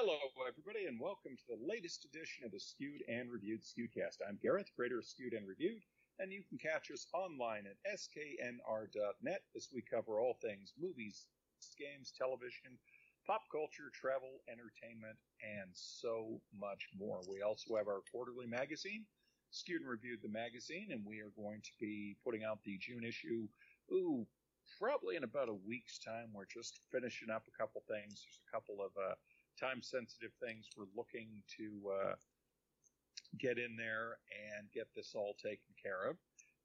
Hello, everybody, and welcome to the latest edition of the Skewed and Reviewed Skewedcast. I'm Gareth, creator of Skewed and Reviewed, and you can catch us online at sknr.net as we cover all things movies, games, television, pop culture, travel, entertainment, and so much more. We also have our quarterly magazine, Skewed and Reviewed the magazine, and we are going to be putting out the June issue. Ooh, probably in about a week's time. We're just finishing up a couple things. There's a couple of uh, time sensitive things we're looking to uh, get in there and get this all taken care of.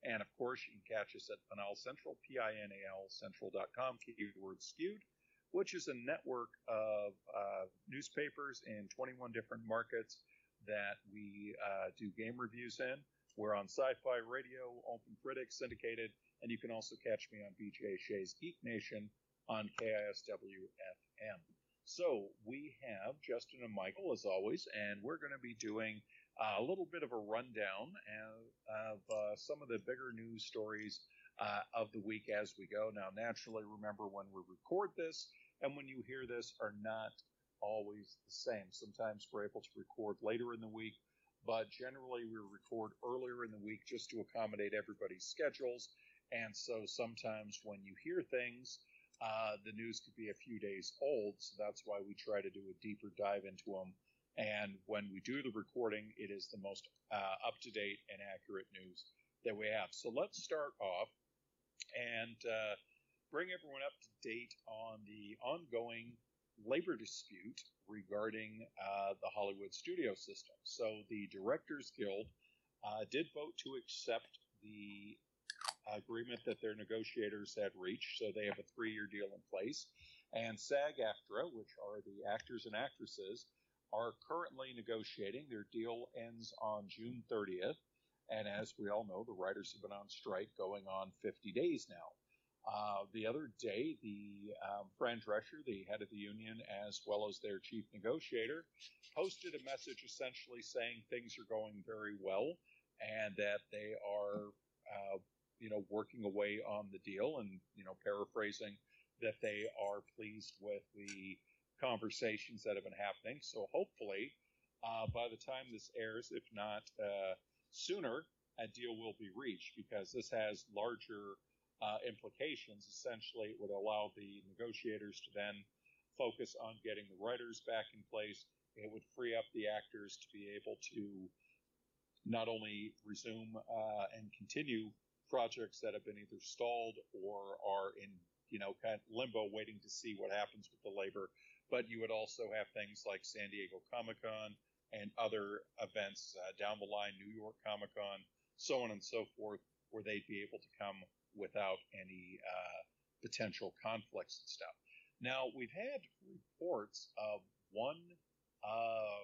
And of course, you can catch us at Pinal Central, P I N A L Central.com, keyword skewed, which is a network of uh, newspapers in 21 different markets that we uh, do game reviews in. We're on Sci Fi Radio, Open Critics, syndicated, and you can also catch me on BJ Shea's Geek Nation on KISW FM. So we have Justin and Michael as always, and we're going to be doing a little bit of a rundown of, uh, some of the bigger news stories uh, of the week as we go. Now, naturally, remember when we record this and when you hear this are not always the same. Sometimes we're able to record later in the week, but generally we record earlier in the week just to accommodate everybody's schedules. And so sometimes when you hear things, uh, the news could be a few days old. So that's why we try to do a deeper dive into them. And when we do the recording, it is the most uh, up to date and accurate news that we have. So let's start off and uh, bring everyone up to date on the ongoing labor dispute regarding uh, the Hollywood studio system. So the Directors Guild uh, did vote to accept the agreement that their negotiators had reached. So they have a three year deal in place. And SAG AFTRA, which are the actors and actresses, are currently negotiating. Their deal ends on June 30th. And as we all know, the writers have been on strike going on 50 days now. Uh, the other day, the um, Fran Drescher, the head of the union, as well as their chief negotiator, posted a message essentially saying things are going very well and that they are uh, you know, working away on the deal and, you know, paraphrasing that they are pleased with the conversations that have been happening. So hopefully, uh, by the time this airs, if not uh, sooner, a deal will be reached because this has larger uh, implications. Essentially, it would allow the negotiators to then focus on getting the writers back in place. It would free up the actors to be able to not only resume uh, and continue projects that have been either stalled or are in you know kind of limbo waiting to see what happens with the labor. But you would also have things like san diego comic-con and other events uh, down the line new york comic-con so on and so forth where they'd be able to come without any uh, potential conflicts and stuff. Now we've had reports of one uh,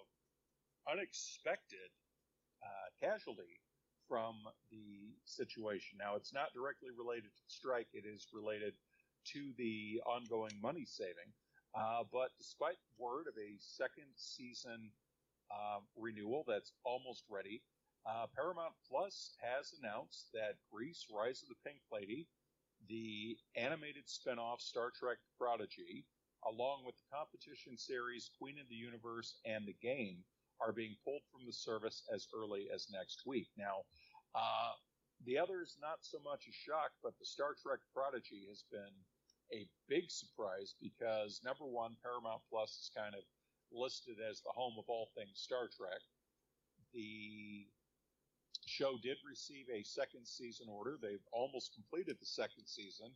unexpected uh, casualty from the situation. Now, it's not directly related to the strike, it is related to the ongoing money saving. Uh, but despite word of a second season uh, renewal that's almost ready, uh, Paramount Plus has announced that Grease Rise of the Pink Lady, the animated spin off Star Trek Prodigy, along with the competition series Queen of the Universe and The Game, are being pulled from the service as early as next week. Now, uh, the other is not so much a shock, but the Star Trek Prodigy has been a big surprise because number one, Paramount Plus is kind of listed as the home of all things Star Trek. The show did receive a second season order. They've almost completed the second season,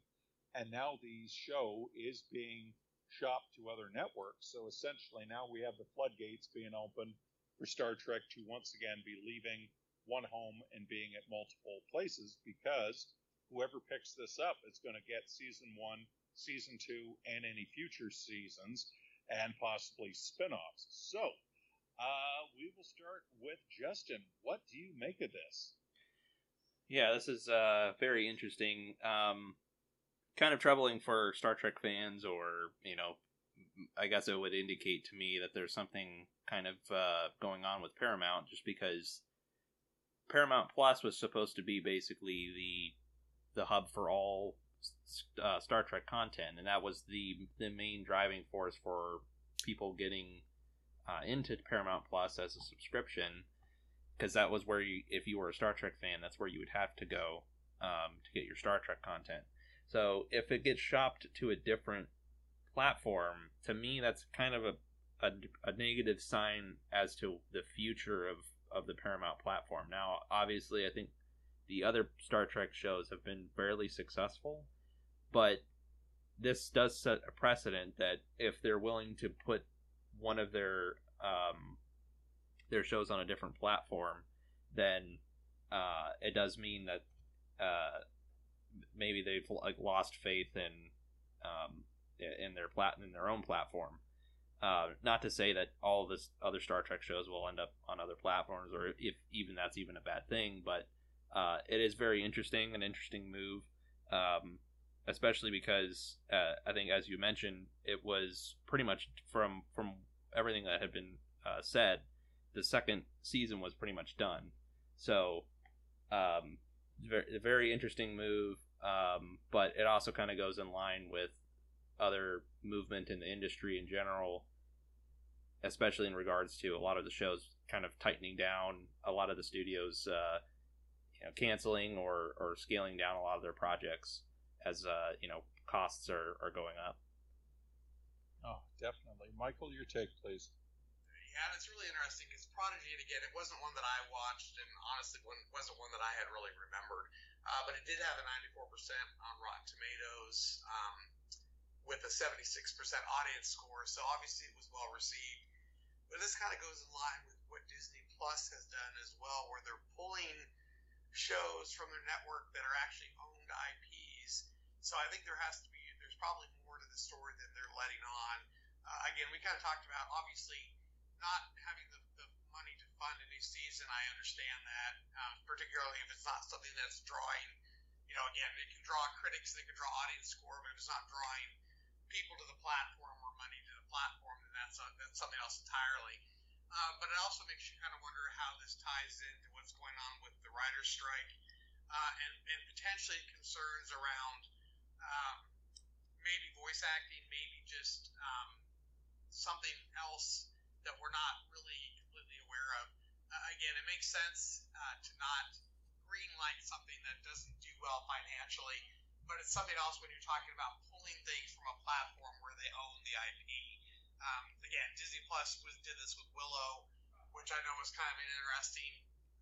and now the show is being shopped to other networks. So essentially, now we have the floodgates being open for Star Trek to once again be leaving one home and being at multiple places because whoever picks this up is going to get season one, season two, and any future seasons and possibly spin offs. So, uh, we will start with Justin. What do you make of this? Yeah, this is uh, very interesting. Um, kind of troubling for Star Trek fans, or, you know, I guess it would indicate to me that there's something kind of uh, going on with Paramount just because Paramount Plus was supposed to be basically the the hub for all uh, Star Trek content, and that was the the main driving force for people getting uh, into Paramount Plus as a subscription because that was where you, if you were a Star Trek fan, that's where you would have to go um, to get your Star Trek content. So if it gets shopped to a different platform, to me, that's kind of a, a, a negative sign as to the future of, of the Paramount platform. Now, obviously, I think the other Star Trek shows have been fairly successful, but this does set a precedent that if they're willing to put one of their um, their shows on a different platform, then uh, it does mean that uh, maybe they've like lost faith in um, in their plat in their own platform. Uh, not to say that all this other Star Trek shows will end up on other platforms, or if even that's even a bad thing. But uh, it is very interesting, an interesting move, um, especially because uh, I think, as you mentioned, it was pretty much from from everything that had been uh, said, the second season was pretty much done. So, um, very, very interesting move, um, but it also kind of goes in line with other movement in the industry in general, especially in regards to a lot of the shows kind of tightening down, a lot of the studios, uh, you know, canceling or, or scaling down a lot of their projects as uh, you know costs are, are going up. Oh, definitely, Michael, your take, please. Yeah, and it's really interesting because Prodigy, and again, it wasn't one that I watched, and honestly, wasn't one that I had really remembered. Uh, but it did have a 94% on Rotten Tomatoes um, with a 76% audience score, so obviously it was well received. But this kind of goes in line with what Disney Plus has done as well, where they're pulling shows from their network that are actually owned IPs. So I think there has to be, there's probably more to the story than they're letting on. Uh, again, we kind of talked about obviously not having the, the money to fund a new season, I understand that, uh, particularly if it's not something that's drawing, you know, again, it can draw critics and it can draw audience score, but if it's not drawing people to the platform or money platform, then that's, a, that's something else entirely. Uh, but it also makes you kind of wonder how this ties into what's going on with the writer's strike uh, and, and potentially concerns around um, maybe voice acting, maybe just um, something else that we're not really completely aware of. Uh, again, it makes sense uh, to not greenlight something that doesn't do well financially, but it's something else when you're talking about pulling things from a platform where they own the IP. Um, again, Disney Plus was, did this with Willow, which I know was kind of an interesting,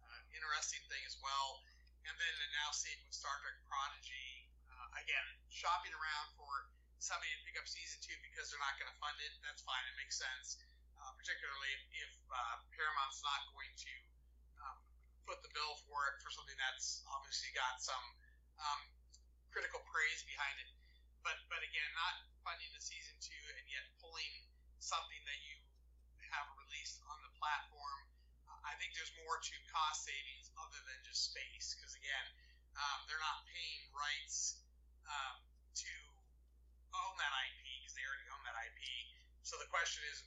uh, interesting thing as well. And then to now see it with Star Trek Prodigy. Uh, again, shopping around for somebody to pick up season two because they're not going to fund it. That's fine. It makes sense uh, particularly if, if uh, Paramount's not going to um, put the bill for it for something that's obviously got some um, critical praise behind it. But but again, not funding the season two and yet pulling something that you have released on the platform. I think there's more to cost savings other than just space because again, um, they're not paying rights um, to own that IP because they already own that IP. So the question is,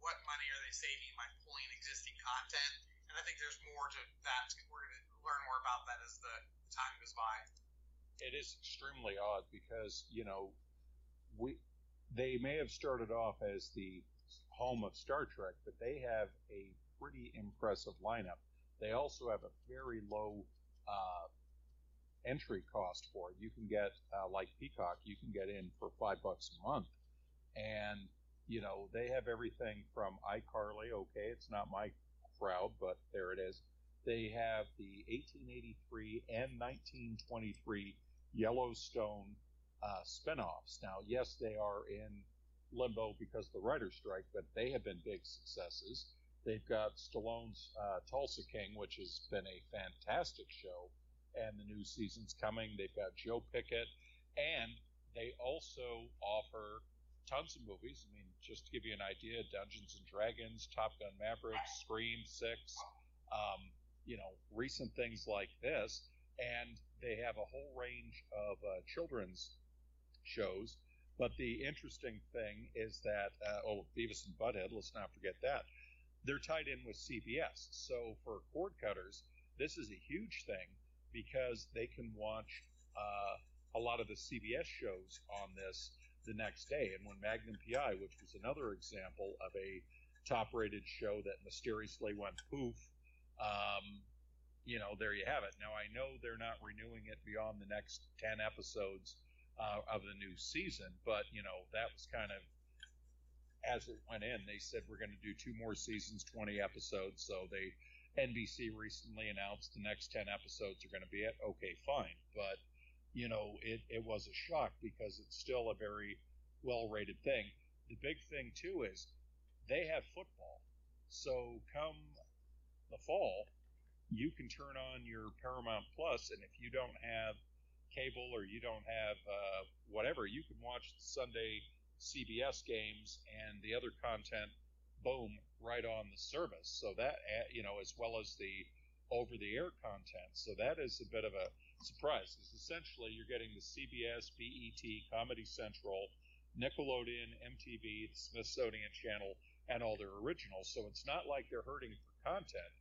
what money are they saving by pulling existing content? And I think there's more to that. We're going to learn more about that as the time goes by. It is extremely odd because you know we they may have started off as the home of Star Trek, but they have a pretty impressive lineup. They also have a very low uh, entry cost for it. You can get uh, like Peacock, you can get in for five bucks a month, and you know, they have everything from iCarly. Okay, it's not my crowd, but there it is. They have the 1883 and 1923 Yellowstone uh, spinoffs. Now, yes, they are in limbo because of the writer's strike, but they have been big successes. They've got Stallone's uh, Tulsa King, which has been a fantastic show, and the new season's coming. They've got Joe Pickett, and they also offer tons of movies. I mean, just to give you an idea, Dungeons and Dragons, Top Gun Maverick, Scream Six, um, you know, recent things like this, and they have a whole range of uh, children's shows. But the interesting thing is that uh, oh, Beavis and Butthead, let's not forget that they're tied in with CBS. So for cord cutters, this is a huge thing because they can watch uh, a lot of the CBS shows on this the next day. And when Magnum PI, which was another example of a top-rated show that mysteriously went poof. Um, you know, there you have it. Now I know they're not renewing it beyond the next ten episodes uh, of the new season, but you know that was kind of as it went in. They said we're going to do two more seasons, twenty episodes. So they NBC recently announced the next ten episodes are going to be it. Okay, fine, but you know it it was a shock because it's still a very well-rated thing. The big thing too is they have football. So come the fall, you can turn on your Paramount Plus, and if you don't have cable or you don't have uh, whatever, you can watch the Sunday CBS games and the other content, boom, right on the service. So that, uh, you know, as well as the over the air content. So that is a bit of a surprise. Because essentially you're getting the CBS, BET, Comedy Central, Nickelodeon, MTV, the Smithsonian Channel, and all their originals. So it's not like they're hurting for content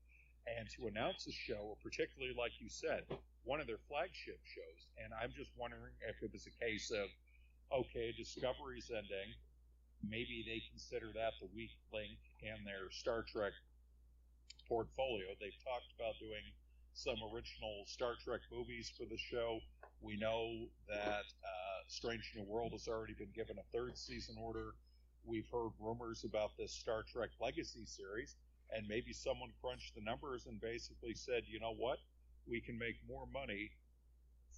and to announce a show, particularly like you said, one of their flagship shows. And I'm just wondering if it was a case of, okay, Discovery's ending. Maybe they consider that the weak link in their Star Trek portfolio. They've talked about doing some original Star Trek movies for the show. We know that uh, Strange New World has already been given a third season order. We've heard rumors about this Star Trek Legacy series and maybe someone crunched the numbers and basically said, you know what, we can make more money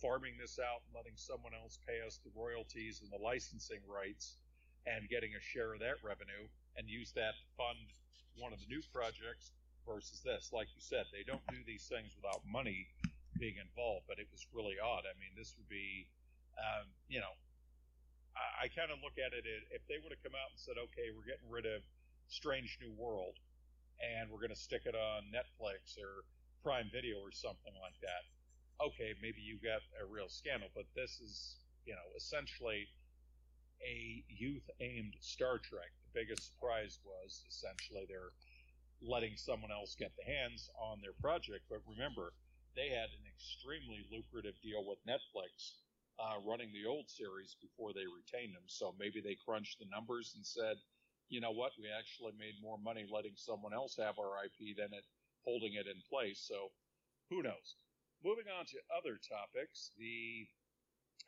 farming this out and letting someone else pay us the royalties and the licensing rights and getting a share of that revenue and use that to fund one of the new projects versus this. Like you said, they don't do these things without money being involved, but it was really odd. I mean, this would be, um, you know, I, I kind of look at it if they would have come out and said, okay, we're getting rid of Strange New World and we're going to stick it on Netflix or Prime Video or something like that. Okay, maybe you got a real scandal, but this is, you know, essentially a youth aimed Star Trek. The biggest surprise was essentially they're letting someone else get the hands on their project. But remember, they had an extremely lucrative deal with Netflix uh, running the old series before they retained them. So maybe they crunched the numbers and said, you know what, we actually made more money letting someone else have our IP than it holding it in place. So who knows? Moving on to other topics, the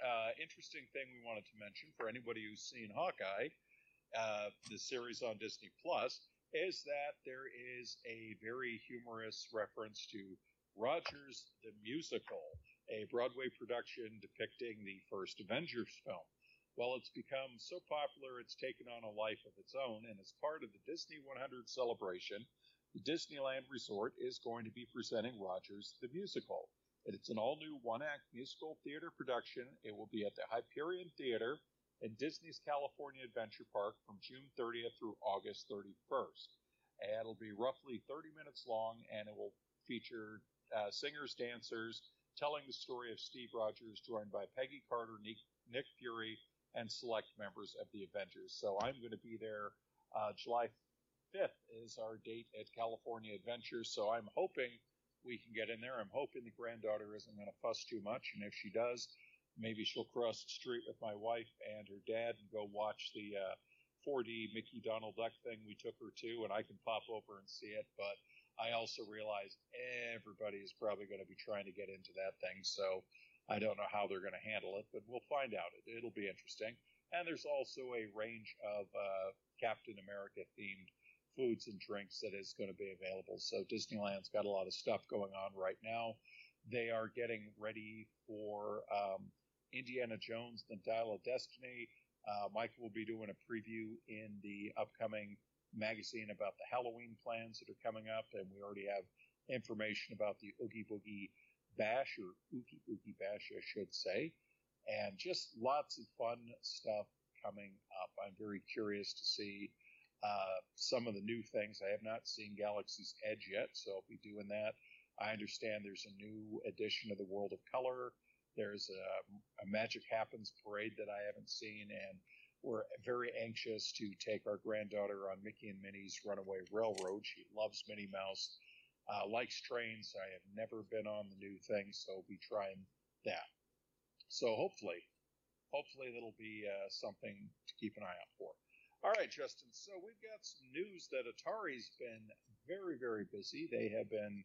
uh, interesting thing we wanted to mention for anybody who's seen Hawkeye, uh, the series on Disney Plus, is that there is a very humorous reference to Rogers the Musical, a Broadway production depicting the first Avengers film. Well, it's become so popular it's taken on a life of its own, and as part of the Disney 100 celebration, Disneyland Resort is going to be presenting Rogers the Musical. It's an all new one act musical theater production. It will be at the Hyperion Theater in Disney's California Adventure Park from June 30th through August 31st. And it'll be roughly 30 minutes long, and it will feature uh, singers, dancers, telling the story of Steve Rogers, joined by Peggy Carter, Nick, Nick Fury, and select members of the Avengers. So I'm going to be there. Uh, July 5th is our date at California Adventures. So I'm hoping we can get in there. I'm hoping the granddaughter isn't going to fuss too much. And if she does, maybe she'll cross the street with my wife and her dad and go watch the uh, 4D Mickey Donald Duck thing we took her to, and I can pop over and see it. But I also realize everybody is probably going to be trying to get into that thing. So I don't know how they're going to handle it, but we'll find out. It, will be interesting. And there's also a range of uh, Captain America themed foods and drinks that is going to be available. So Disneyland's got a lot of stuff going on right now. They are getting ready for um, Indiana Jones, the Dial of Destiny. Uh, Mike will be doing a preview in the upcoming magazine about the Halloween plans that are coming up, and we already have information about the Oogie Boogie Bash or Ookie Boogie Bash, I should say, and just lots of fun stuff coming up. I'm very curious to see uh, some of the new things. I have not seen Galaxy's Edge yet, so I'll be doing that. I understand there's a new edition of the World of Color. There's a, a Magic Happens parade that I haven't seen, and we're very anxious to take our granddaughter on Mickey and Minnie's Runaway Railroad. She loves Minnie Mouse uh, likes trains. I have never been on the new thing, so I'll be trying that. So hopefully, hopefully that'll be uh, something to keep an eye out for. All right, Justin. So we've got some news that Atari's been very, very busy. They have been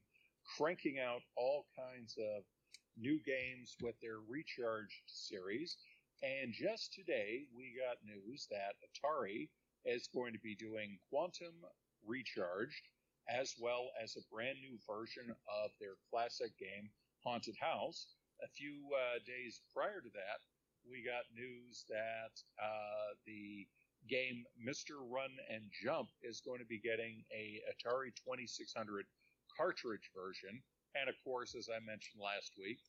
cranking out all kinds of new games with their Recharged series. And just today, we got news that Atari is going to be doing Quantum Recharged, as well as a brand new version of their classic game, Haunted House. A few uh, days prior to that, we got news that uh, the game Mr. Run and Jump is going to be getting a Atari 2600 cartridge version. And of course, as I mentioned last week,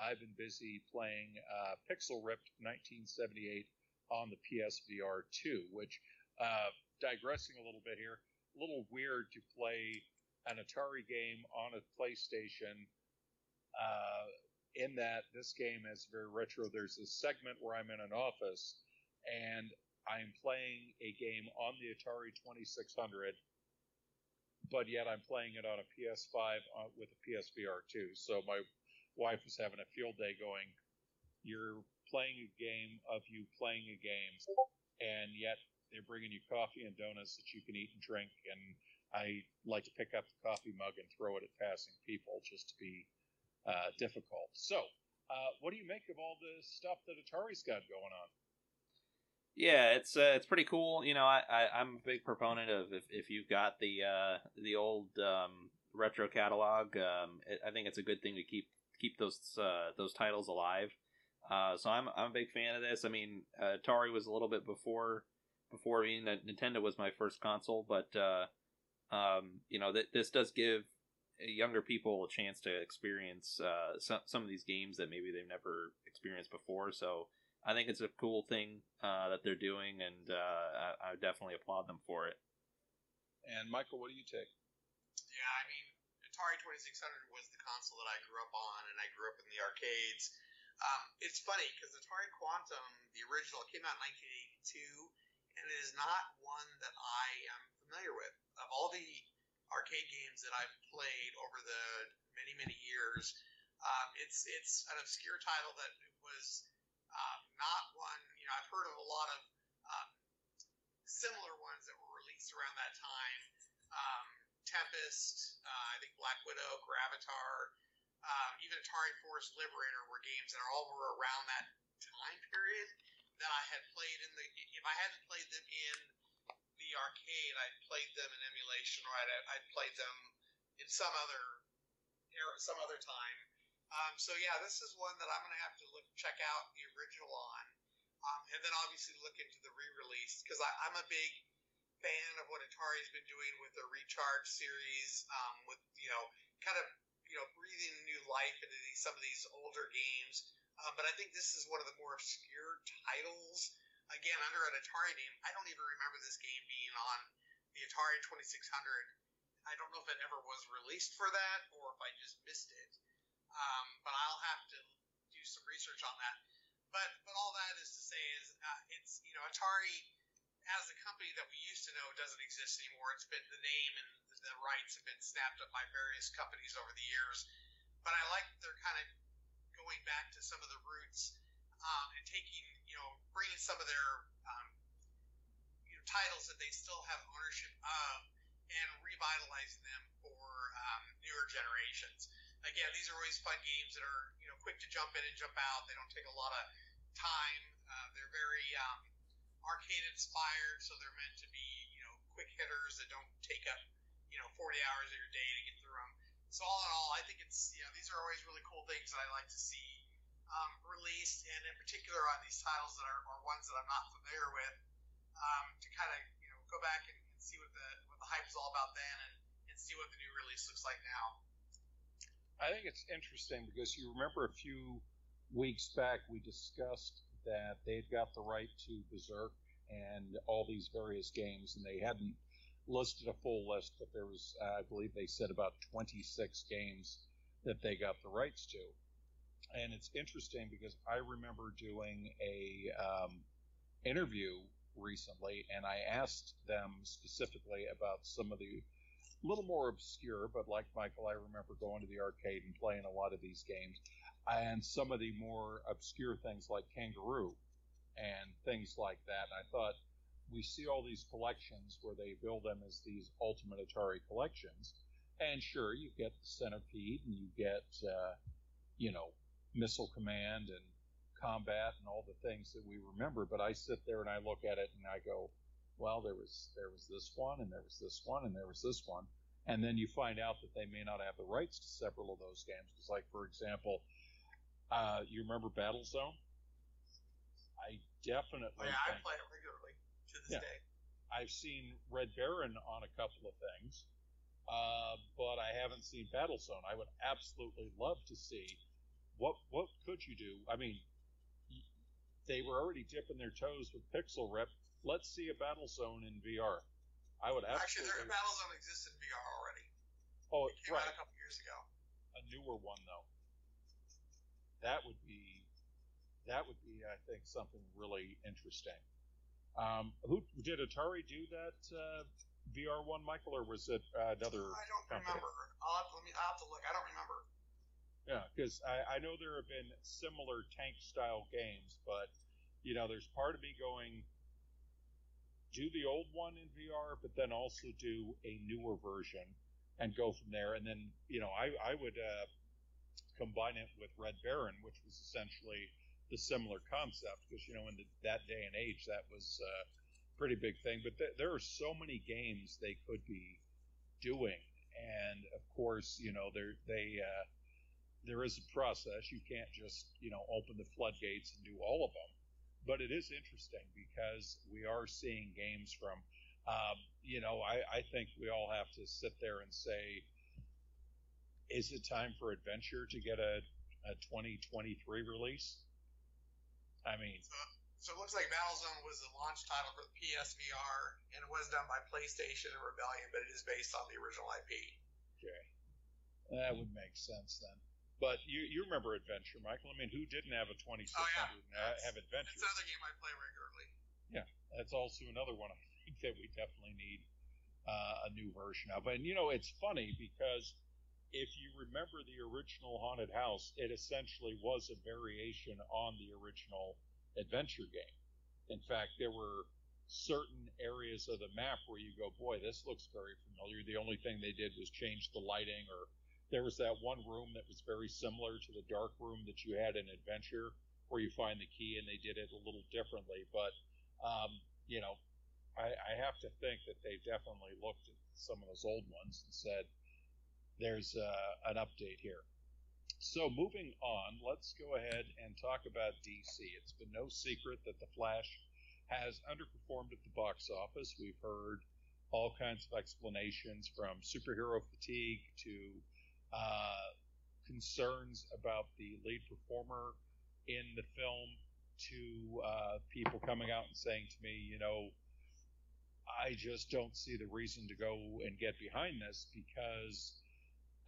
I've been busy playing uh, Pixel Ripped 1978 on the PSVR 2, which, uh, digressing a little bit here, a little weird to play an Atari game on a PlayStation. Uh, in that this game is very retro. There's a segment where I'm in an office and I'm playing a game on the Atari 2600, but yet I'm playing it on a PS5 uh, with a PSVR 2. So my wife was having a field day going, You're playing a game of you playing a game, and yet they're bringing you coffee and donuts that you can eat and drink. And I like to pick up the coffee mug and throw it at passing people just to be uh, difficult. So, uh, what do you make of all the stuff that Atari's got going on? Yeah, it's uh, it's pretty cool. You know, I, I I'm a big proponent of if, if you've got the uh, the old um, retro catalog, um, it, I think it's a good thing to keep keep those uh, those titles alive. Uh, so I'm I'm a big fan of this. I mean, uh, Atari was a little bit before before that Nintendo was my first console, but uh, um, you know that this does give younger people a chance to experience uh, some some of these games that maybe they've never experienced before. So I think it's a cool thing uh, that they're doing, and uh, I, I definitely applaud them for it. And Michael, what do you take? Yeah, I mean, Atari 2600 was the console that I grew up on, and I grew up in the arcades. Um, it's funny because Atari Quantum, the original, came out in 1982, and it is not one that I am familiar with. Of all the arcade games that I've played over the many many years, um, it's it's an obscure title that was um, not one, you know, I've heard of a lot of um, similar ones that were released around that time. Um, Tempest, uh, I think Black Widow, Gravitar, um, even Atari Force Liberator were games that are all were around that time period that I had played in the. If I hadn't played them in the arcade, I'd played them in emulation, or I'd, I'd played them in some other era, some other time. Um, so yeah, this is one that I'm going to have to look check out the original on, um, and then obviously look into the re-release because I'm a big fan of what Atari's been doing with the Recharge series, um, with you know kind of you know breathing new life into these, some of these older games. Um, but I think this is one of the more obscure titles. Again, under an Atari name, I don't even remember this game being on the Atari 2600. I don't know if it ever was released for that or if I just missed it. Um, but I'll have to do some research on that. But but all that is to say is uh, it's you know Atari as a company that we used to know doesn't exist anymore. It's been the name and the, rights have been snapped up by various companies over the years. But I like they're kind of going back to some of the roots um, and taking you know bringing some of their um, you know titles that they still have ownership of and revitalizing them for um, newer generations again, these are always fun games that are you know quick to jump in and jump out. They don't take a lot of time. Uh, they're very um, arcade inspired, so they're meant to be you know quick hitters that don't take up you know 40 hours of your day to get through them. So all in all, I think it's you know these are always really cool things that I like to see um, released, and in particular on these titles that are, are ones that I'm not familiar with, um, to kind of you know go back and, and see what the what the hype is all about then, and, and see what the new release looks like now. I think it's interesting because you remember a few weeks back we discussed that they've got the right to Berserk and all these various games, and they hadn't listed a full list, but there was, uh, I believe they said about 26 games that they got the rights to. And it's interesting because I remember doing a um, interview recently, and I asked them specifically about some of the a little more obscure, but like Michael, I remember going to the arcade and playing a lot of these games. And some of the more obscure things like Kangaroo and things like that. I thought, we see all these collections where they bill them as these Ultimate Atari collections, and sure, you get the Centipede and you get, uh, you know, Missile Command and Combat and all the things that we remember. But I sit there and I look at it and I go, well, there was there was this one and there was this one and there was this one, and then you find out that they may not have the rights to several of those games. Because, like for example, uh, you remember Battlezone? I definitely. Oh, yeah, I play it regularly to this yeah, day. I've seen Red Baron on a couple of things, uh, but I haven't seen Battlezone. I would absolutely love to see what what could you do. I mean, they were already dipping their toes with Pixel Rip. Let's see a Battlezone in VR. I would Actually, absolutely. battle Battlezone exists in VR already. oh, It came right, out a couple years ago. a newer one though. That would be that would be, I think, something really interesting. Um, who did Atari do that uh, VR one, Michael, or was it uh, another? I don't company. remember. I'll have to, let me. I'll have to look. I don't remember. Yeah, because I, I know there have been similar tank style games, but you know, there's part of me going do the old one in VR, but then also do a newer version and go from there. And then you know, I I would uh, combine it with Red Baron, which was essentially the similar concept, because you know, in the, that day and age, that was a pretty big thing. But th- there are so many games they could be doing, and of course, you know, they they uh, there is a process. You can't just, you know, open the floodgates and do all of them. But it is interesting because we are seeing games from, um, you know, I, I think we all have to sit there and say, is it time for Adventure to get a, a 2023 release? I mean, So it looks like Battlezone was the launch title for the PSVR, and it was done by PlayStation and Rebellion, but it is based on the original IP. okay, that would make sense then. But you, you remember Adventure, Michael? I mean, who didn't have a 2600 Oh, yeah. and have Adventure? It's another game I play regularly. Yeah, that's also another one I think that we definitely need uh, a new version of. And you know, it's funny because if you remember the original Haunted House, it essentially was a variation on the original adventure game. In fact, there were certain areas of the map where you go, boy, this looks very familiar. The only thing they did was change the lighting, or there was that one room that was very similar to the dark room that you had in Adventure, where you find the key, and they did it a little differently. But um, you know, I, I have to think that they've definitely looked at some of those old ones and said, there's uh, an update here. So moving on, let's go ahead and talk about DC. It's been no secret that The Flash has underperformed at the box office. We've heard all kinds of explanations from superhero fatigue to uh, concerns about the lead performer in the film to uh, people coming out and saying to me, you know, I just don't see the reason to go and get behind this because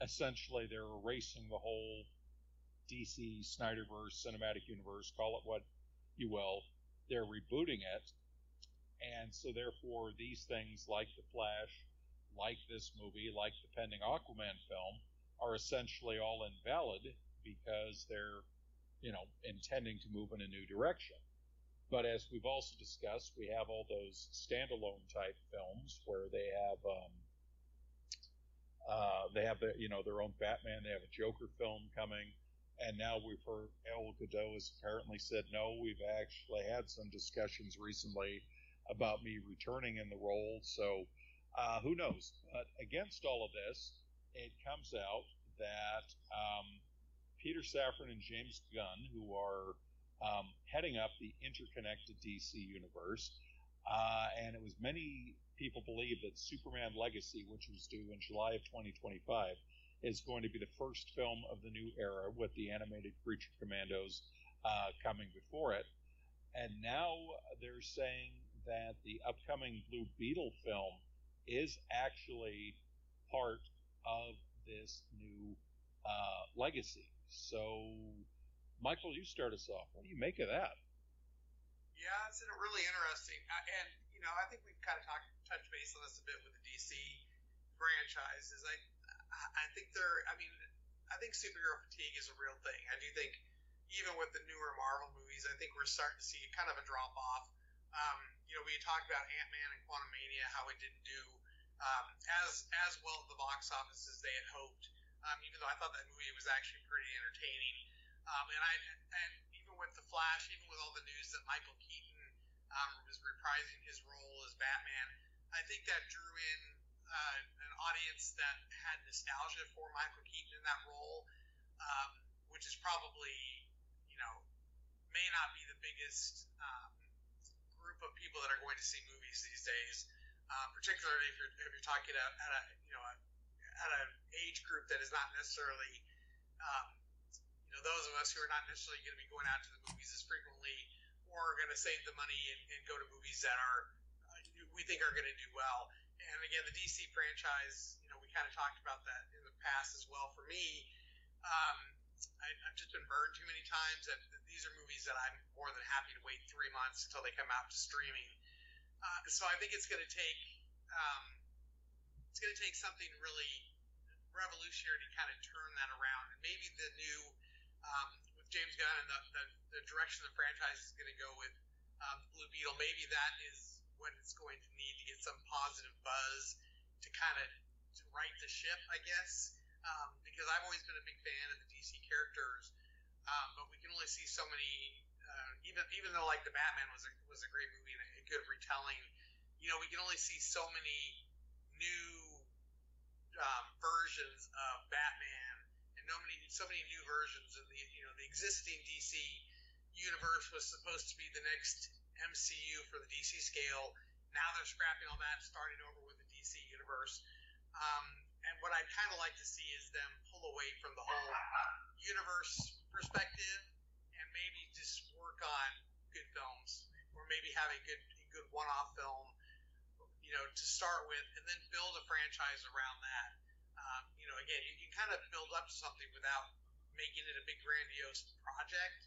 essentially they're erasing the whole DC Snyderverse cinematic universe, call it what you will. They're rebooting it. And so therefore these things like The Flash, like this movie, like the pending Aquaman film, are essentially all invalid because they're, you know, intending to move in a new direction. But as we've also discussed, we have all those standalone type films where they have um, uh, they have the, you know their own Batman. They have a Joker film coming, and now we've heard Gal Gadot has apparently said no. We've actually had some discussions recently about me returning in the role. So uh, who knows? But against all of this, it comes out that um, Peter Safran and James Gunn, who are um, heading up the interconnected DC universe, uh, and it was many people believe that Superman Legacy, which was due in July of 2025, is going to be the first film of the new era with the animated Creature Commandos uh, coming before it. And now they're saying that the upcoming Blue Beetle film is actually part of this new uh, legacy. So, Michael, you start us off. What do you make of that? Yeah, it's really interesting, Uh, and you know, I think we've kind of talked touched base on this a bit with the DC franchises. I I think they're. I mean, I think superhero fatigue is a real thing. I do think even with the newer Marvel movies, I think we're starting to see kind of a drop off. Um, you know, we talked about Ant Man and Quantumania, how it didn't do um, as as well at the box office as they had hoped. Um, even though I thought that movie was actually pretty entertaining, um, and I and even with the Flash, even with all the news that Michael Keaton um, was reprising his role as Batman, I think that drew in uh, an audience that had nostalgia for Michael Keaton in that role, um, which is probably you know may not be the biggest um, group of people that are going to see movies these days uh, particularly if you're, if you're talking at, at a you know a, at an age group that is not necessarily um, you know those of us who are not necessarily going to be going out to the movies as frequently or are going to save the money and, and go to movies that are uh, we think are going to do well. And again, the DC franchise, you know, we kind of talked about that in the past as well. For me, um, I, I've just been burned too many times that these are movies that I'm more than happy to wait three months until they come out to streaming uh, so I think it's going to take um, it's going to take something really revolutionary to kind of turn that around. And maybe the new um, with James Gunn and the, the, the direction the franchise is going to go with um, Blue Beetle, maybe that is what it's going to need to get some positive buzz to kind of to right the ship, I guess. Um, because I've always been a big fan of the DC characters, um, but we can only see so many uh, even even though like the Batman was a, was a great movie and good retelling, you know we can only see so many new um, versions of Batman and many so many new versions of the you know the existing DC universe was supposed to be the next MCU for the DC scale. Now they're scrapping all that, starting over with the DC universe. Um, and what I'd kind of like to see is them pull away from the whole universe perspective and maybe just work on good films, or maybe have a good good one-off film, you know, to start with, and then build a franchise around that. Um, you know, again, you can kind of build up to something without making it a big grandiose project.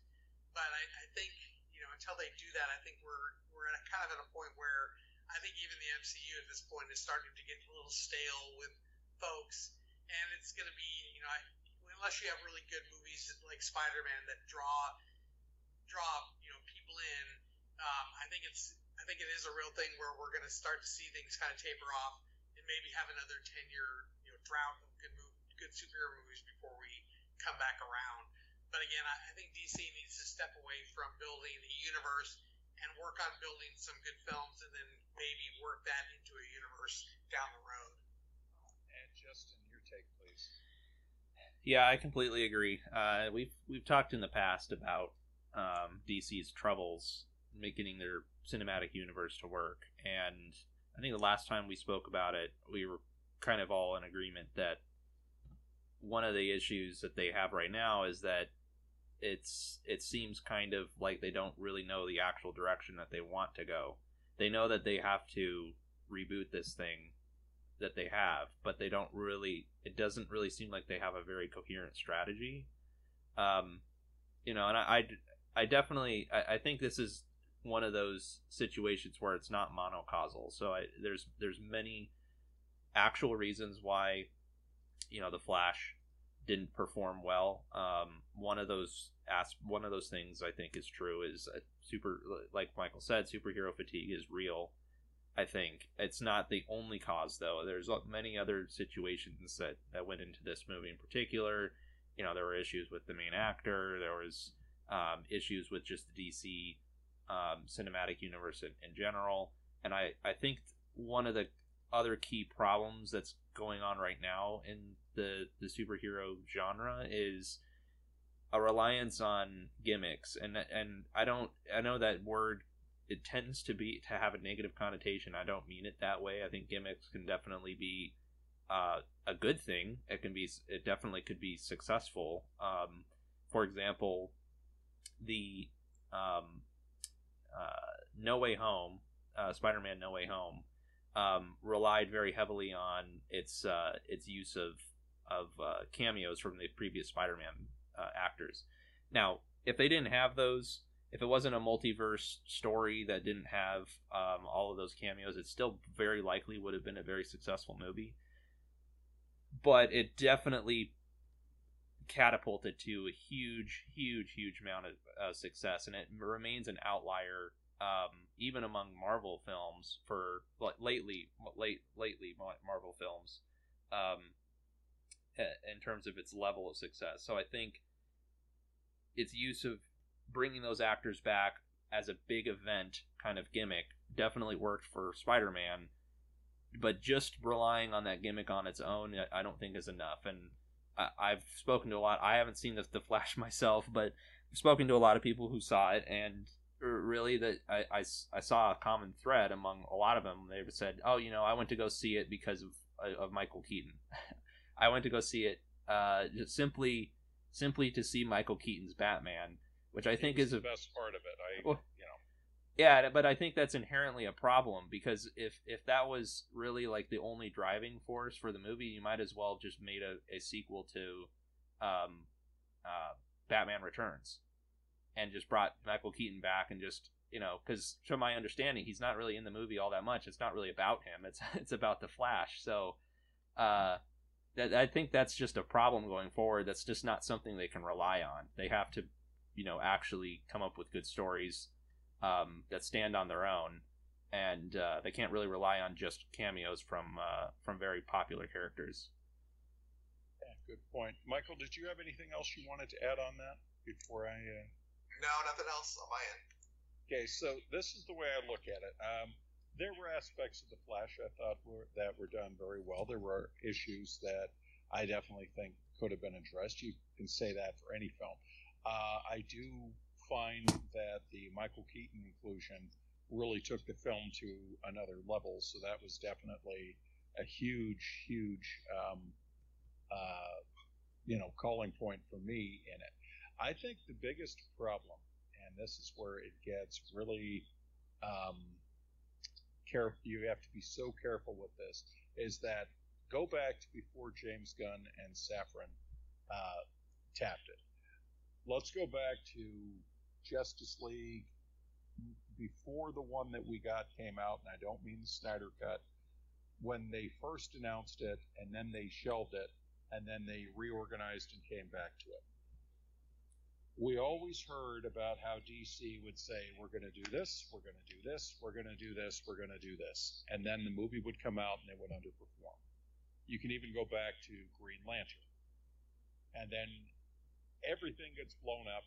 But I, I think you know until they do that, I think we're we're at a, kind of at a point where I think even the MCU at this point is starting to get a little stale with folks, and it's going to be you know I, unless you have really good movies like Spider-Man that draw draw you know people in. Um, I think it's I think it is a real thing where we're going to start to see things kind of taper off and maybe have another ten year you know drought of good move, good superhero movies before we come back around. But again, I, I think DC needs to step away from building a universe and work on building some good films, and then maybe work that into a universe down the road. And Justin, your take, please. Yeah, I completely agree. Uh, we've we've talked in the past about um, DC's troubles making their cinematic universe to work. And I think the last time we spoke about it, we were kind of all in agreement that one of the issues that they have right now is that it's it seems kind of like they don't really know the actual direction that they want to go. They know that they have to reboot this thing that they have, but they don't really. It doesn't really seem like they have a very coherent strategy. Um, you know, and I, I, I definitely I, I, think this is one of those situations where it's not monocausal. So I, there's there's many actual reasons why you know the Flash didn't perform well. Um, one of those as one of those things I think is true is super like Michael said, superhero fatigue is real. I think it's not the only cause though. There's many other situations that that went into this movie in particular. You know, there were issues with the main actor. There was um, issues with just the DC um, cinematic universe in, in general. And I, I think one of the other key problems that's going on right now in the, the superhero genre is a reliance on gimmicks and and I don't I know that word it tends to be to have a negative connotation. I don't mean it that way. I think gimmicks can definitely be uh, a good thing. It can be it definitely could be successful. Um, for example, the um, No Way Home, uh, Spider-Man No Way Home, um, relied very heavily on its uh, its use of of uh, cameos from the previous Spider-Man uh, actors. Now, if they didn't have those, if it wasn't a multiverse story that didn't have um, all of those cameos, it still very likely would have been a very successful movie. But it definitely catapulted to a huge, huge, huge amount of uh, success, and it remains an outlier um, even among Marvel films for like lately, late lately Marvel films, um, in terms of its level of success. So I think its use of bringing those actors back as a big event kind of gimmick definitely worked for Spider-Man, but just relying on that gimmick on its own, I don't think is enough. And I, have spoken to a lot. I haven't seen the, the Flash myself, but I've spoken to a lot of people who saw it, and really that I, I, I saw a common thread among a lot of them. They said, "Oh, you know, I went to go see it because of of Michael Keaton. I went to go see it uh, just simply simply to see Michael Keaton's Batman, which I think is the a, best part of it. I well. Yeah, but I think that's inherently a problem because if if that was really like the only driving force for the movie, you might as well have just made a, a sequel to um, uh, Batman Returns and just brought Michael Keaton back and just you know because from my understanding he's not really in the movie all that much. It's not really about him. It's it's about the flash. So uh that i think that's just a problem going forward. That's just not something they can rely on. They have to you know actually come up with good stories um, that stand on their own and uh, they can't really rely on just cameos from uh, from very popular characters yeah, good point michael did you have anything else you wanted to add on that before i uh... No, nothing else on my end. Okay, so this is the way I look at it. Um, there were aspects of the Flash I thought were, that were done very well. There were issues that I definitely think could have been addressed. You can say that for any film. Uh, I do find that the Michael Keaton inclusion really took the film to another level. So that was definitely a huge, huge, um, uh, you know, calling point for me in it. I think the biggest problem, and this is where it gets really um, careful, you have to be so careful with this, is that go back to before James Gunn and Safran uh, tapped it. Let's go back to Justice League before the one that we got came out, and I don't mean the Snyder Cut, when they first announced it and then they shelved it and then they reorganized and came back to it we always heard about how DC would say, we're going to do this, we're going to do this, we're going to do this, we're going to do this. And then the movie would come out and it would underperform. You can even go back to Green Lantern. And then everything gets blown up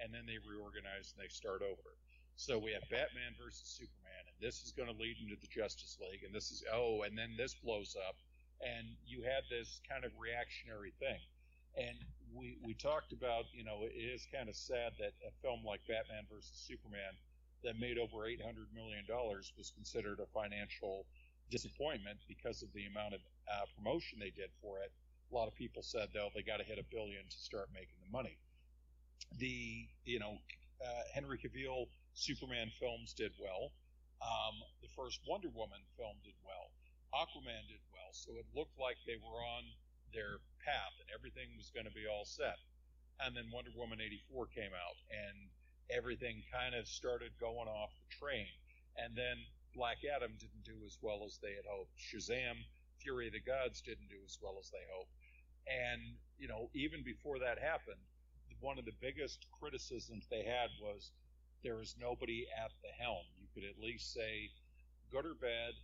and then they reorganize and they start over. So we have Batman versus Superman, and this is going to lead into the Justice League, and this is, oh, and then this blows up. And you had this kind of reactionary thing. And we we talked about, you know, it is kind of sad that a film like Batman versus Superman that made over 800 million dollars was considered a financial disappointment because of the amount of uh, promotion they did for it. A lot of people said though they got to hit a billion to start making the money. The you know uh, Henry Cavill Superman films did well. Um, the first Wonder Woman film did well. Aquaman did well. So it looked like they were on their path and everything was going to be all set. And then Wonder Woman 84 came out and everything kind of started going off the train. And then Black Adam didn't do as well as they had hoped. Shazam, Fury of the Gods didn't do as well as they hoped. And, you know, even before that happened, one of the biggest criticisms they had was there is nobody at the helm. You could at least say, good or bad,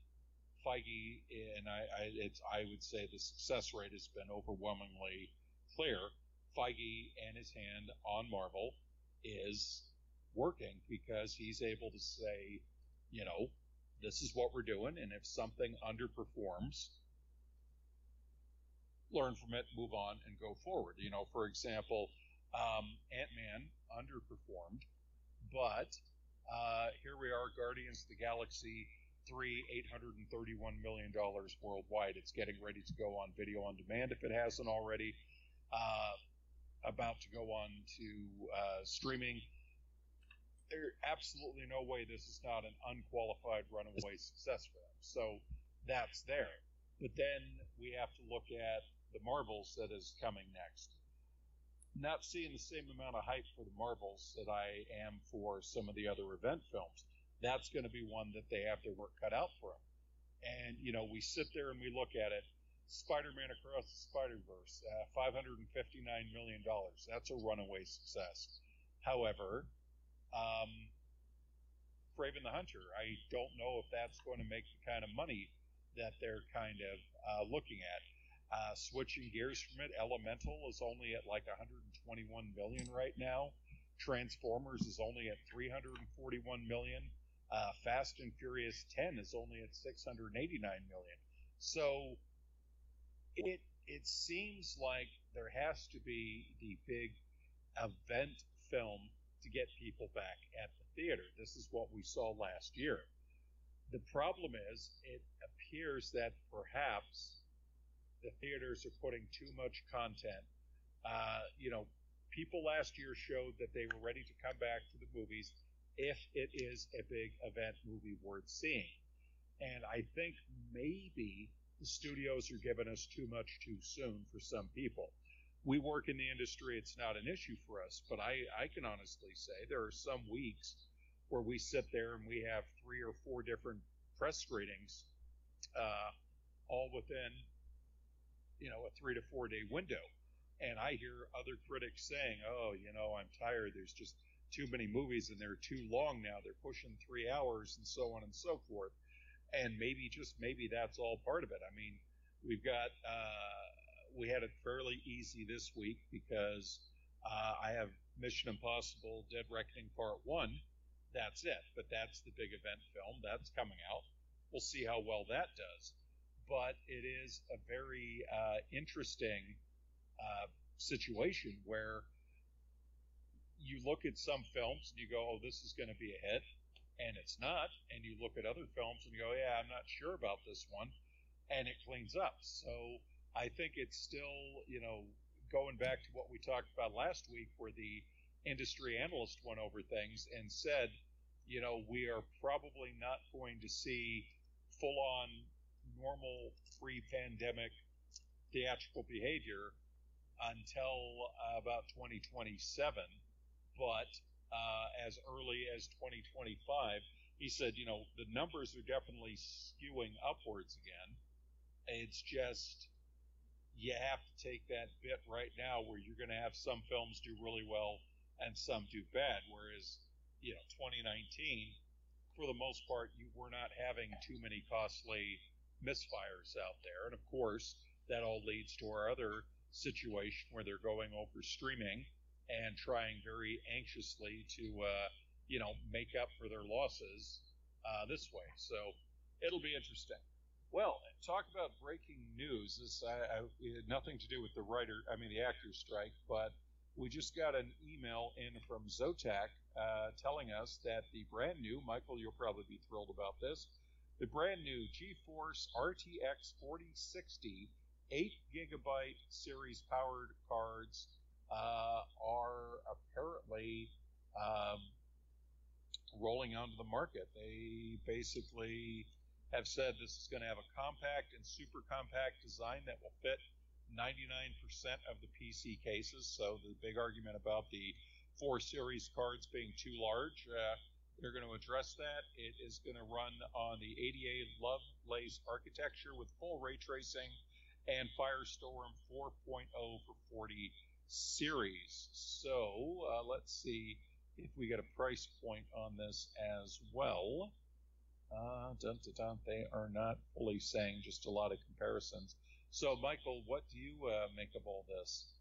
Feige, and I, I, I would say the success rate has been overwhelmingly clear. Feige and his hand on Marvel is working because he's able to say, you know, this is what we're doing, and if something underperforms, learn from it, move on, and go forward. You know, for example, um, Ant Man underperformed, but uh, here we are, Guardians of the Galaxy three, $831 million worldwide. It's getting ready to go on video on demand if it hasn't already. Uh, about to go on to uh, streaming. There's absolutely no way this is not an unqualified runaway success for them. So that's there. But then we have to look at the Marvels that is coming next. Not seeing the same amount of hype for the Marvels that I am for some of the other event films that's going to be one that they have their work cut out for them. And, you know, we sit there and we look at it. Spider Man Across the Spider Verse, uh, $559 million. That's a runaway success. However, um, Kraven the Hunter. I don't know if that's going to make the kind of money that they're kind of uh, looking at. Uh, switching gears from it, Elemental is only at like 121 million right now. Transformers is only at 341 million. Uh, Fast and Furious 10 is only at 689 million. So it it seems like there has to be the big event film to get people back at the theater. This is what we saw last year. The problem is, it appears that perhaps the theaters are putting too much content. Uh, you know, people last year showed that they were ready to come back to the movies if it is a big event movie worth seeing. And I think maybe the studios are giving us too much too soon for some people. We work in the industry, it's not an issue for us, but I, I can honestly say there are some weeks where we sit there and we have three or four different press screenings, uh, all within, you know, a three to four day window. And I hear other critics saying, oh, you know, I'm tired. There's just too many movies and they're too long now. They're pushing three hours and so on and so forth and maybe just maybe that's all part of it. I mean, we've got uh, we had it fairly easy this week because uh, I have Mission Impossible: Dead Reckoning Part One. That's it, but that's the big event film that's coming out. We'll see how well that does, but it is a very uh, interesting uh, situation where you look at some films and you go, "Oh, this is going to be a hit," and it's not. And you look at other films and you go, yeah, I'm not sure about this one, and it cleans up. So I think it's still, you know, going back to what we talked about last week, where the industry analyst went over things and said, you know, we are probably not going to see full on normal pre pandemic theatrical behavior until uh, about 2027. But uh, as early as 2025. He said, you know, the numbers are definitely skewing upwards again. It's just you have to take that bit right now where you're going to have some films do really well and some do bad. Whereas, you know, 2019, for the most part, you were not having too many costly misfires out there. And of course, that all leads to our other situation where they're going over streaming and trying very anxiously to, uh, you know, make up for their losses uh, this way. So it'll be interesting. Well, talk about breaking news. This I, I, had nothing to do with the writer, I mean the actor strike, but we just got an email in from Zotac uh, telling us that the brand new, Michael, you'll probably be thrilled about this, the brand new GeForce RTX 4060 8 gigabyte series powered cards uh, are apparently um, rolling onto the market. They basically have said this is going to have a compact and super compact design that will fit 99% of the PC cases. So the big argument about the 4 series cards being too large, uh, they're going to address that. It is going to run on the ADA Lovelace architecture with full ray tracing and Firestorm 4.0 for 40 series. So uh, let's see if we get a price point on this as well. Uh, dun, dun, dun, they are not fully saying, just a lot of comparisons. So, Michael, what do you uh, make of all this?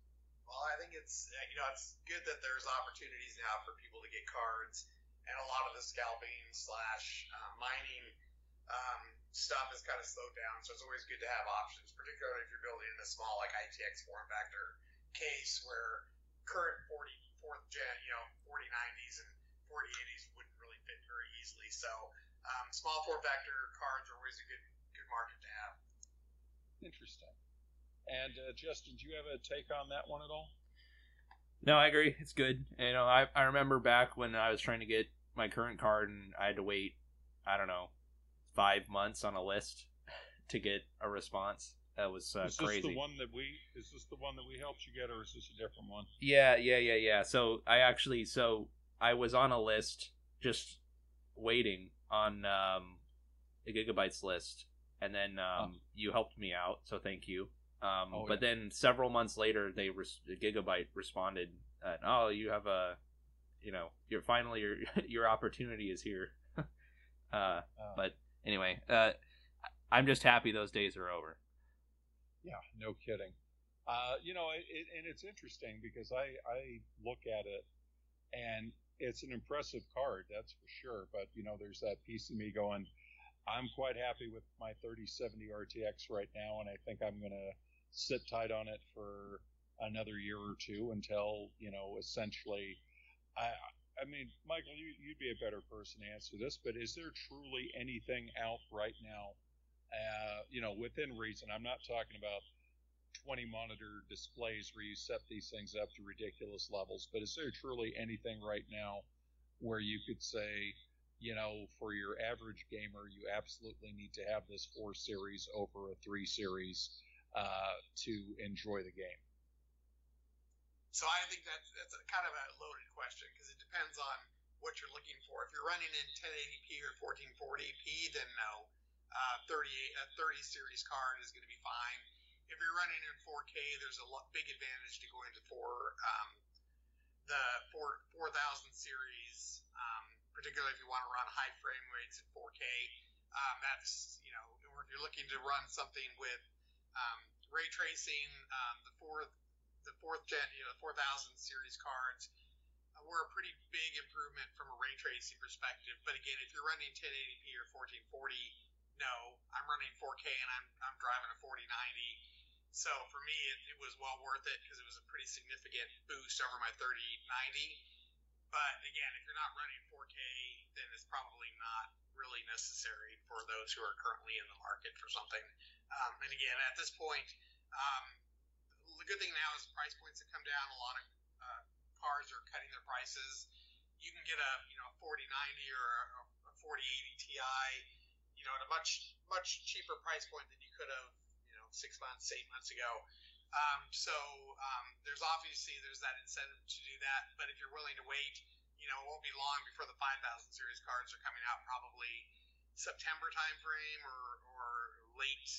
Well, I think it's you know it's good that there's opportunities now for people to get cards, and a lot of the scalping slash uh, mining um, stuff has kind of slowed down. So it's always good to have options, particularly if you're building in a small like ITX form factor case where current 40 fourth gen, you know, 4090s and 4080s wouldn't really fit very easily. So um, small form factor cards are always a good good market to have. Interesting. And uh, Justin, do you have a take on that one at all? No, I agree. It's good. You know, I I remember back when I was trying to get my current card and I had to wait, I don't know, five months on a list to get a response. That was uh, is this crazy. the one that we is this the one that we helped you get, or is this a different one? Yeah, yeah, yeah, yeah. So I actually, so I was on a list just waiting on um, a Gigabyte's list, and then um, oh. you helped me out, so thank you. Um, oh, but yeah. then several months later, they res- Gigabyte responded, uh, "Oh, you have a, you know, you're finally your your opportunity is here." Uh, uh, but anyway, uh, I'm just happy those days are over. Yeah, no kidding. Uh, you know, it, it, and it's interesting because I I look at it and it's an impressive card, that's for sure. But you know, there's that piece of me going, I'm quite happy with my 3070 RTX right now, and I think I'm gonna sit tight on it for another year or two until you know, essentially, I. I mean, Michael, you, you'd be a better person to answer this, but is there truly anything out right now, uh, you know, within reason? I'm not talking about 20 monitor displays where you set these things up to ridiculous levels. But is there truly anything right now where you could say, you know, for your average gamer, you absolutely need to have this 4 series over a 3 series uh, to enjoy the game? So I think that's that's kind of a loaded question because it depends on what you're looking for. If you're running in 1080p or 1440p, then no, uh, 30 a 30 series card is going to be fine if you're running in 4K, there's a big advantage to going to four um, the 4 4000 series, um, particularly if you want to run high frame rates in 4K. Um, that's you know, or if you're looking to run something with um, ray tracing, um, the fourth the fourth gen, you know, 4000 series cards uh, were a pretty big improvement from a ray tracing perspective. But again, if you're running 1080p or 1440, no, I'm running 4K and I'm I'm driving a 4090 so for me, it, it was well worth it because it was a pretty significant boost over my 3090. But again, if you're not running 4K, then it's probably not really necessary for those who are currently in the market for something. Um, and again, at this point, um, the good thing now is price points have come down. A lot of uh, cars are cutting their prices. You can get a you know a 4090 or a, a 4080 Ti, you know, at a much much cheaper price point than you could have you know six months, eight months ago. Um, so um, there's obviously there's that incentive to do that. But if you're willing to wait, you know, it won't be long before the 5000 series cards are coming out, probably September timeframe or or late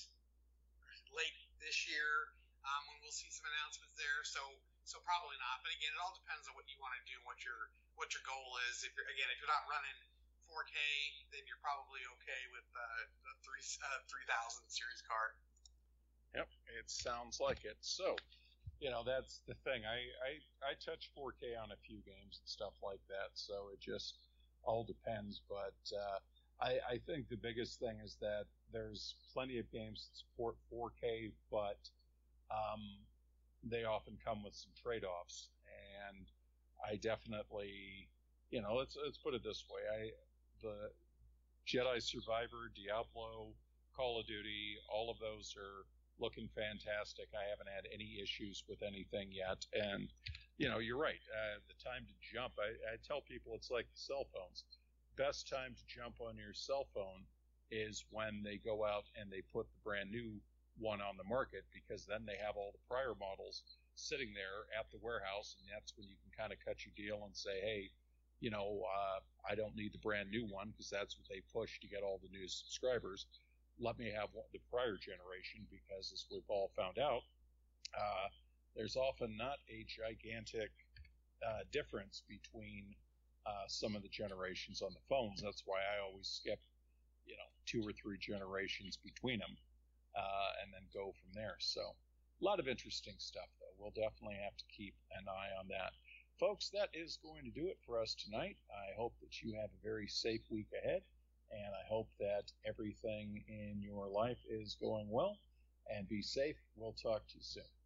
late this year um, when we'll see some announcements there. So so probably not. But again, it all depends on what you want to do, what your what your goal is. If you're again, if you're not running 4K, then you're probably okay with uh, the three uh, 3000 series card. Yep, it sounds like it. So, you know, that's the thing. I, I, I touch 4K on a few games and stuff like that, so it just all depends. But uh, I, I think the biggest thing is that there's plenty of games that support 4K, but um, they often come with some trade-offs, and I definitely, you know, let's let's put it this way: I the Jedi Survivor, Diablo, Call of Duty, all of those are looking fantastic. I haven't had any issues with anything yet. And, you know, you're right. Uh, the time to jump, I, I tell people it's like cell phones. Best time to jump on your cell phone is when they go out and they put the brand new one on the market because then they have all the prior models sitting there at the warehouse. And that's when you can kind of cut your deal and say, hey, you know, uh, I don't need the brand new one because that's what they push to get all the new subscribers let me have one, the prior generation because, as we've all found out, uh, there's often not a gigantic uh, difference between uh, some of the generations on the phones. That's why I always skip, you know, two or three generations between them, uh, and then go from there. So, a lot of interesting stuff, though. We'll definitely have to keep an eye on that. Folks, that is going to do it for us tonight. I hope that you have a very safe week ahead and I hope that everything in your life is going well. And be safe. We'll talk to you soon.